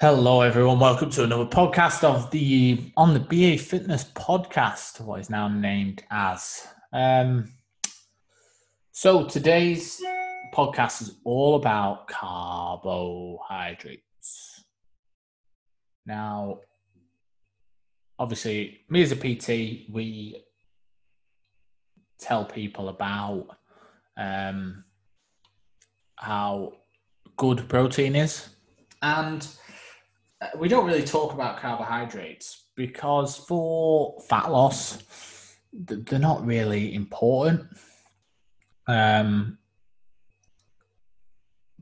Hello, everyone. Welcome to another podcast of the on the BA Fitness podcast, what is now named as. Um, so today's podcast is all about carbohydrates. Now, obviously, me as a PT, we tell people about um, how good protein is and we don't really talk about carbohydrates because for fat loss, they're not really important. Um,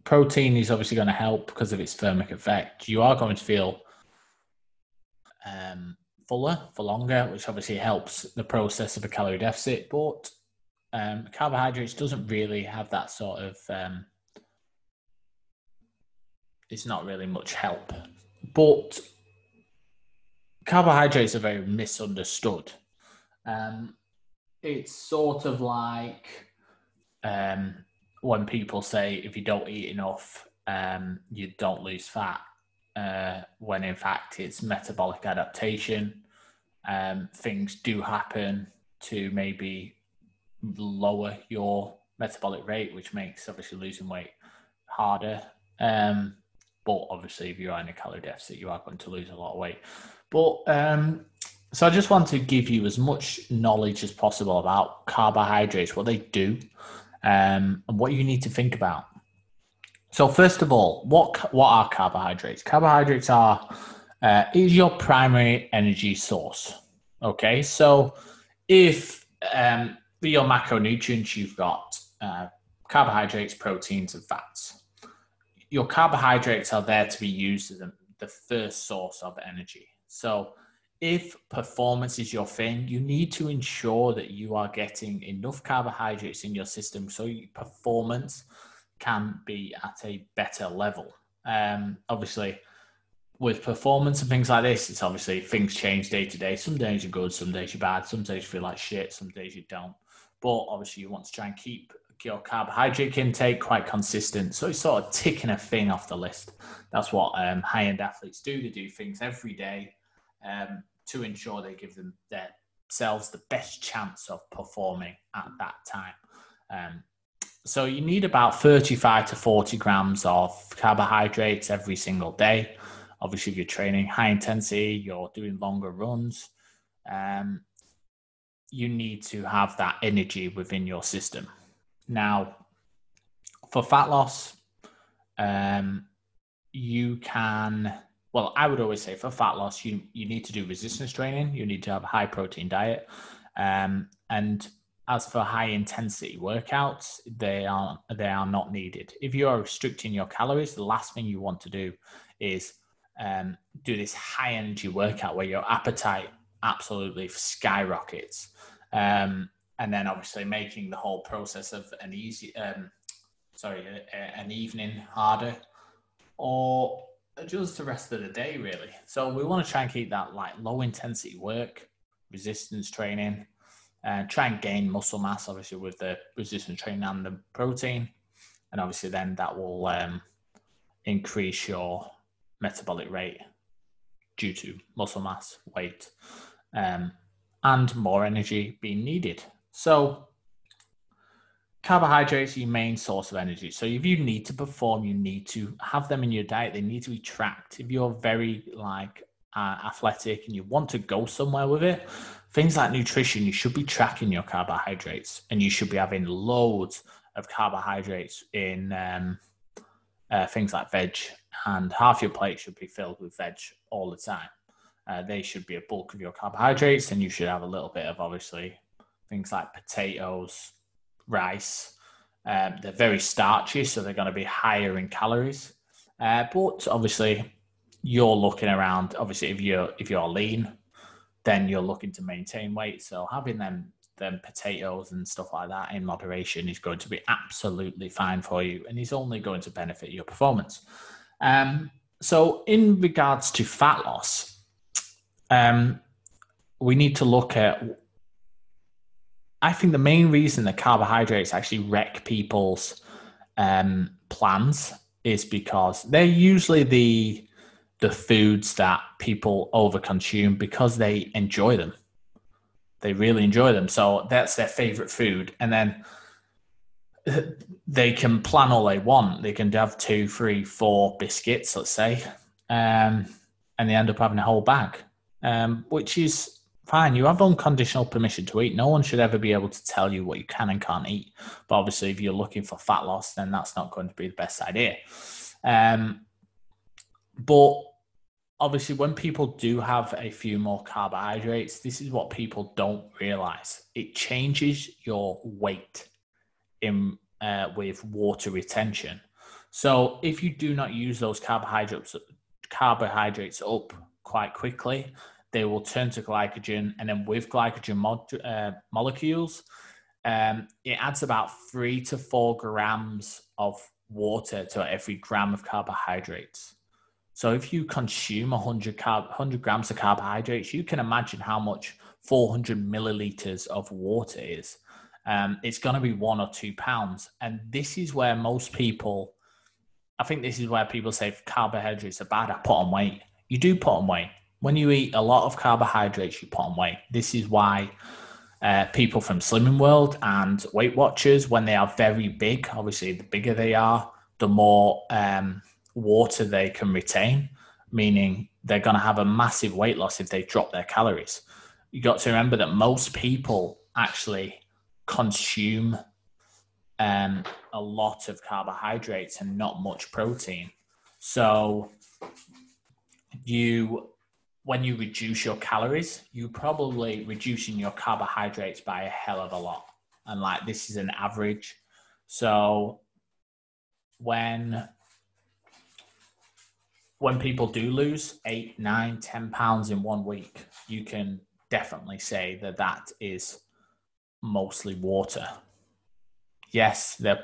protein is obviously going to help because of its thermic effect. You are going to feel um, fuller for longer, which obviously helps the process of a calorie deficit. But um, carbohydrates doesn't really have that sort of. Um, it's not really much help but carbohydrates are very misunderstood. Um, it's sort of like um, when people say if you don't eat enough, um, you don't lose fat, uh, when in fact it's metabolic adaptation. Um, things do happen to maybe lower your metabolic rate, which makes obviously losing weight harder. Um, but obviously, if you're in a calorie deficit, you are going to lose a lot of weight. But um, so I just want to give you as much knowledge as possible about carbohydrates, what they do, um, and what you need to think about. So first of all, what what are carbohydrates? Carbohydrates are uh, is your primary energy source. Okay, so if um, your macronutrients, you've got uh, carbohydrates, proteins, and fats your carbohydrates are there to be used as the first source of energy. So, if performance is your thing, you need to ensure that you are getting enough carbohydrates in your system so your performance can be at a better level. Um, obviously, with performance and things like this, it's obviously things change day to day. Some days you're good, some days you're bad, some days you feel like shit, some days you don't. But obviously, you want to try and keep your carbohydrate intake quite consistent. So it's sort of ticking a thing off the list. That's what um, high end athletes do. They do things every day um, to ensure they give them themselves the best chance of performing at that time. Um, so you need about 35 to 40 grams of carbohydrates every single day. Obviously, if you're training high intensity, you're doing longer runs, um, you need to have that energy within your system. Now, for fat loss, um, you can. Well, I would always say for fat loss, you you need to do resistance training. You need to have a high protein diet, um, and as for high intensity workouts, they are they are not needed. If you are restricting your calories, the last thing you want to do is um, do this high energy workout where your appetite absolutely skyrockets. Um, and then obviously making the whole process of an easy, um, sorry, a, a, an evening harder, or just the rest of the day really. So we want to try and keep that like low intensity work, resistance training, and try and gain muscle mass, obviously with the resistance training and the protein, and obviously then that will um, increase your metabolic rate due to muscle mass, weight, um, and more energy being needed. So carbohydrates are your main source of energy. So if you need to perform, you need to have them in your diet. They need to be tracked. If you're very like uh, athletic and you want to go somewhere with it, things like nutrition, you should be tracking your carbohydrates and you should be having loads of carbohydrates in um, uh, things like veg, and half your plate should be filled with veg all the time. Uh, they should be a bulk of your carbohydrates, and you should have a little bit of obviously things like potatoes, rice. Um, they're very starchy, so they're going to be higher in calories. Uh, but obviously, you're looking around. Obviously, if you're if you're lean, then you're looking to maintain weight. So having them them potatoes and stuff like that in moderation is going to be absolutely fine for you, and is only going to benefit your performance. Um, so, in regards to fat loss, um, we need to look at I think the main reason that carbohydrates actually wreck people's um, plans is because they're usually the the foods that people overconsume because they enjoy them. They really enjoy them. So that's their favorite food. And then they can plan all they want. They can have two, three, four biscuits, let's say, um, and they end up having a whole bag, um, which is fine. You have unconditional permission to eat. No one should ever be able to tell you what you can and can't eat. But obviously, if you're looking for fat loss, then that's not going to be the best idea. Um, but obviously, when people do have a few more carbohydrates, this is what people don't realize. It changes your weight in uh, with water retention. So if you do not use those carbohydrates carbohydrates up quite quickly, they will turn to glycogen, and then with glycogen uh, molecules, um, it adds about three to four grams of water to every gram of carbohydrates. So if you consume 100, carb, 100 grams of carbohydrates, you can imagine how much 400 milliliters of water is. Um, it's going to be one or two pounds. And this is where most people, I think this is where people say carbohydrates are bad. I put on weight. You do put on weight. When you eat a lot of carbohydrates, you put on weight. This is why uh, people from Slimming World and Weight Watchers, when they are very big, obviously the bigger they are, the more um, water they can retain, meaning they're going to have a massive weight loss if they drop their calories. You got to remember that most people actually consume um, a lot of carbohydrates and not much protein. So you when you reduce your calories, you're probably reducing your carbohydrates by a hell of a lot. And like this is an average. So when when people do lose eight, nine, ten pounds in one week, you can definitely say that that is mostly water. Yes, they're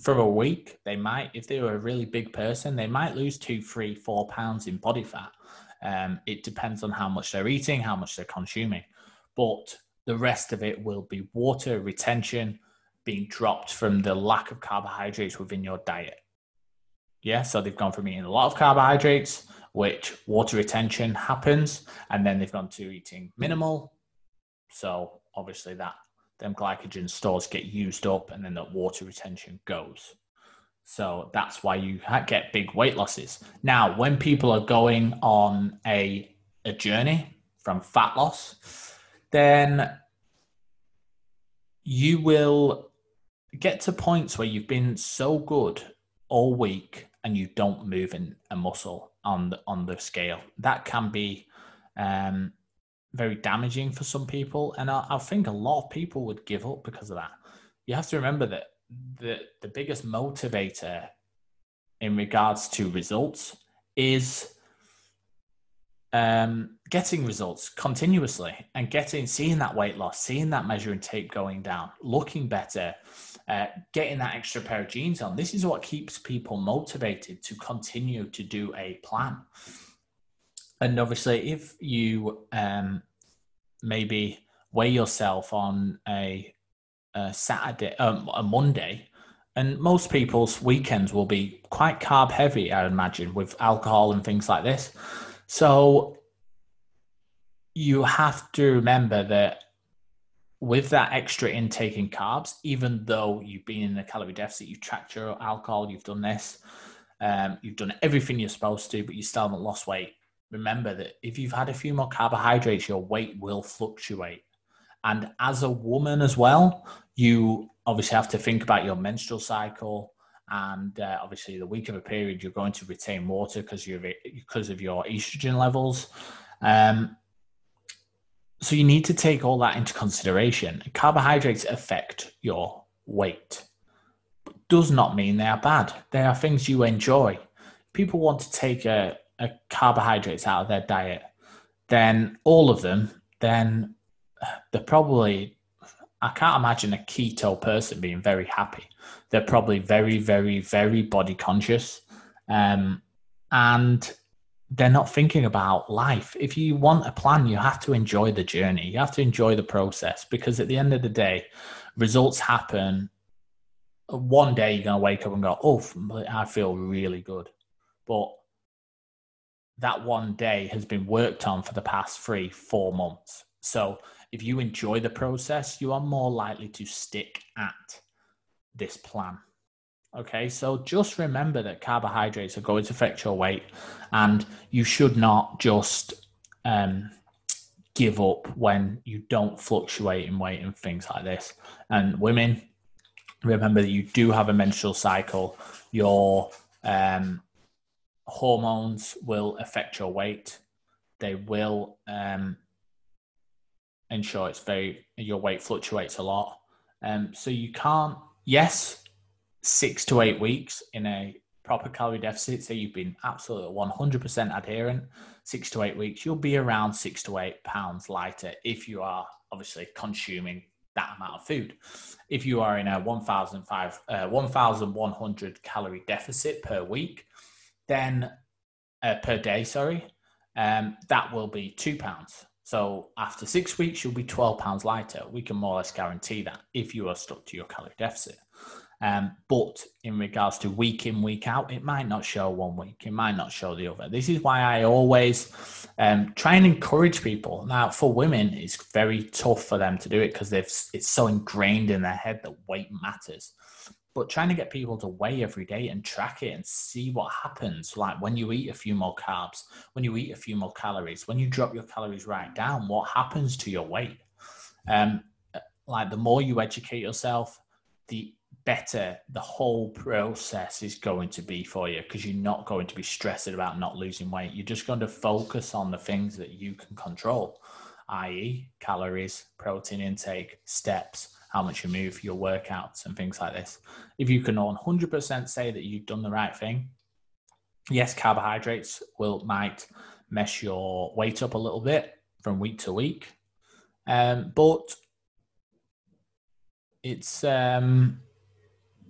for a week. They might, if they were a really big person, they might lose two, three, four pounds in body fat. Um, it depends on how much they're eating, how much they're consuming, but the rest of it will be water retention being dropped from the lack of carbohydrates within your diet. Yeah, so they've gone from eating a lot of carbohydrates, which water retention happens, and then they've gone to eating minimal. So obviously that them glycogen stores get used up, and then that water retention goes. So that's why you get big weight losses. Now, when people are going on a, a journey from fat loss, then you will get to points where you've been so good all week and you don't move in a muscle on the, on the scale. That can be um, very damaging for some people. And I, I think a lot of people would give up because of that. You have to remember that the the biggest motivator in regards to results is um, getting results continuously and getting seeing that weight loss, seeing that measuring tape going down, looking better, uh, getting that extra pair of jeans on. This is what keeps people motivated to continue to do a plan. And obviously, if you um, maybe weigh yourself on a Saturday, um, a Monday, and most people's weekends will be quite carb heavy, I imagine, with alcohol and things like this. So you have to remember that with that extra intake in carbs, even though you've been in a calorie deficit, you've tracked your alcohol, you've done this, um, you've done everything you're supposed to, but you still haven't lost weight. Remember that if you've had a few more carbohydrates, your weight will fluctuate. And as a woman as well, you obviously have to think about your menstrual cycle and uh, obviously the week of a period you're going to retain water because you because of your estrogen levels. Um, so you need to take all that into consideration. Carbohydrates affect your weight but does not mean they are bad. They are things you enjoy. People want to take a, a carbohydrates out of their diet then all of them then they're probably I can't imagine a keto person being very happy. They're probably very, very, very body conscious. Um, and they're not thinking about life. If you want a plan, you have to enjoy the journey. You have to enjoy the process because at the end of the day, results happen. One day you're going to wake up and go, oh, I feel really good. But that one day has been worked on for the past three, four months. So if you enjoy the process, you are more likely to stick at this plan. Okay, so just remember that carbohydrates are going to affect your weight, and you should not just um, give up when you don't fluctuate in weight and things like this. And women, remember that you do have a menstrual cycle. Your um, hormones will affect your weight. They will um, ensure it's very your weight fluctuates a lot. Um, so you can't. Yes, six to eight weeks in a proper calorie deficit. So you've been absolutely 100% adherent. Six to eight weeks, you'll be around six to eight pounds lighter if you are obviously consuming that amount of food. If you are in a 1,005, uh, 1,100 calorie deficit per week, then uh, per day, sorry, um, that will be two pounds. So after six weeks, you'll be 12 pounds lighter. We can more or less guarantee that if you are stuck to your calorie deficit. Um, but in regards to week in, week out, it might not show one week, it might not show the other. This is why I always um, try and encourage people. Now, for women, it's very tough for them to do it because it's so ingrained in their head that weight matters but trying to get people to weigh every day and track it and see what happens like when you eat a few more carbs when you eat a few more calories when you drop your calories right down what happens to your weight? Um like the more you educate yourself the better the whole process is going to be for you because you're not going to be stressed about not losing weight. You're just going to focus on the things that you can control i.e calories protein intake steps how much you move, your workouts, and things like this. If you can 100% say that you've done the right thing, yes, carbohydrates will might mess your weight up a little bit from week to week, um, but it's um,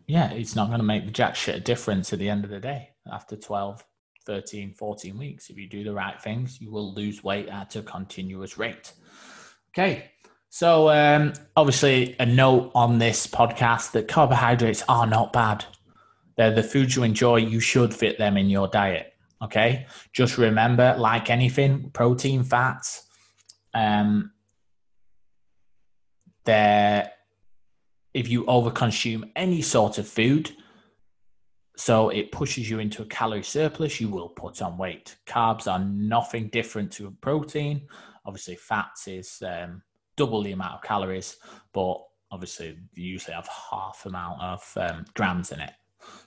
yeah, it's not going to make the jack shit a difference at the end of the day after 12, 13, 14 weeks. If you do the right things, you will lose weight at a continuous rate. Okay, so, um, obviously, a note on this podcast that carbohydrates are not bad. They're the foods you enjoy. You should fit them in your diet. Okay. Just remember, like anything, protein, fats, um, they're, if you overconsume any sort of food, so it pushes you into a calorie surplus, you will put on weight. Carbs are nothing different to protein. Obviously, fats is um, double the amount of calories, but obviously you usually have half amount of um, grams in it.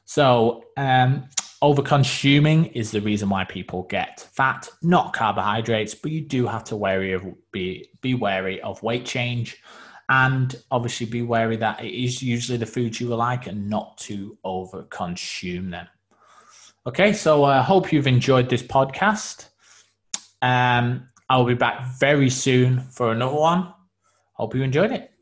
So um, over consuming is the reason why people get fat, not carbohydrates, but you do have to wary of be be wary of weight change, and obviously be wary that it is usually the foods you like and not to over consume them. Okay, so I hope you've enjoyed this podcast. Um, I'll be back very soon for another one. Hope you enjoyed it.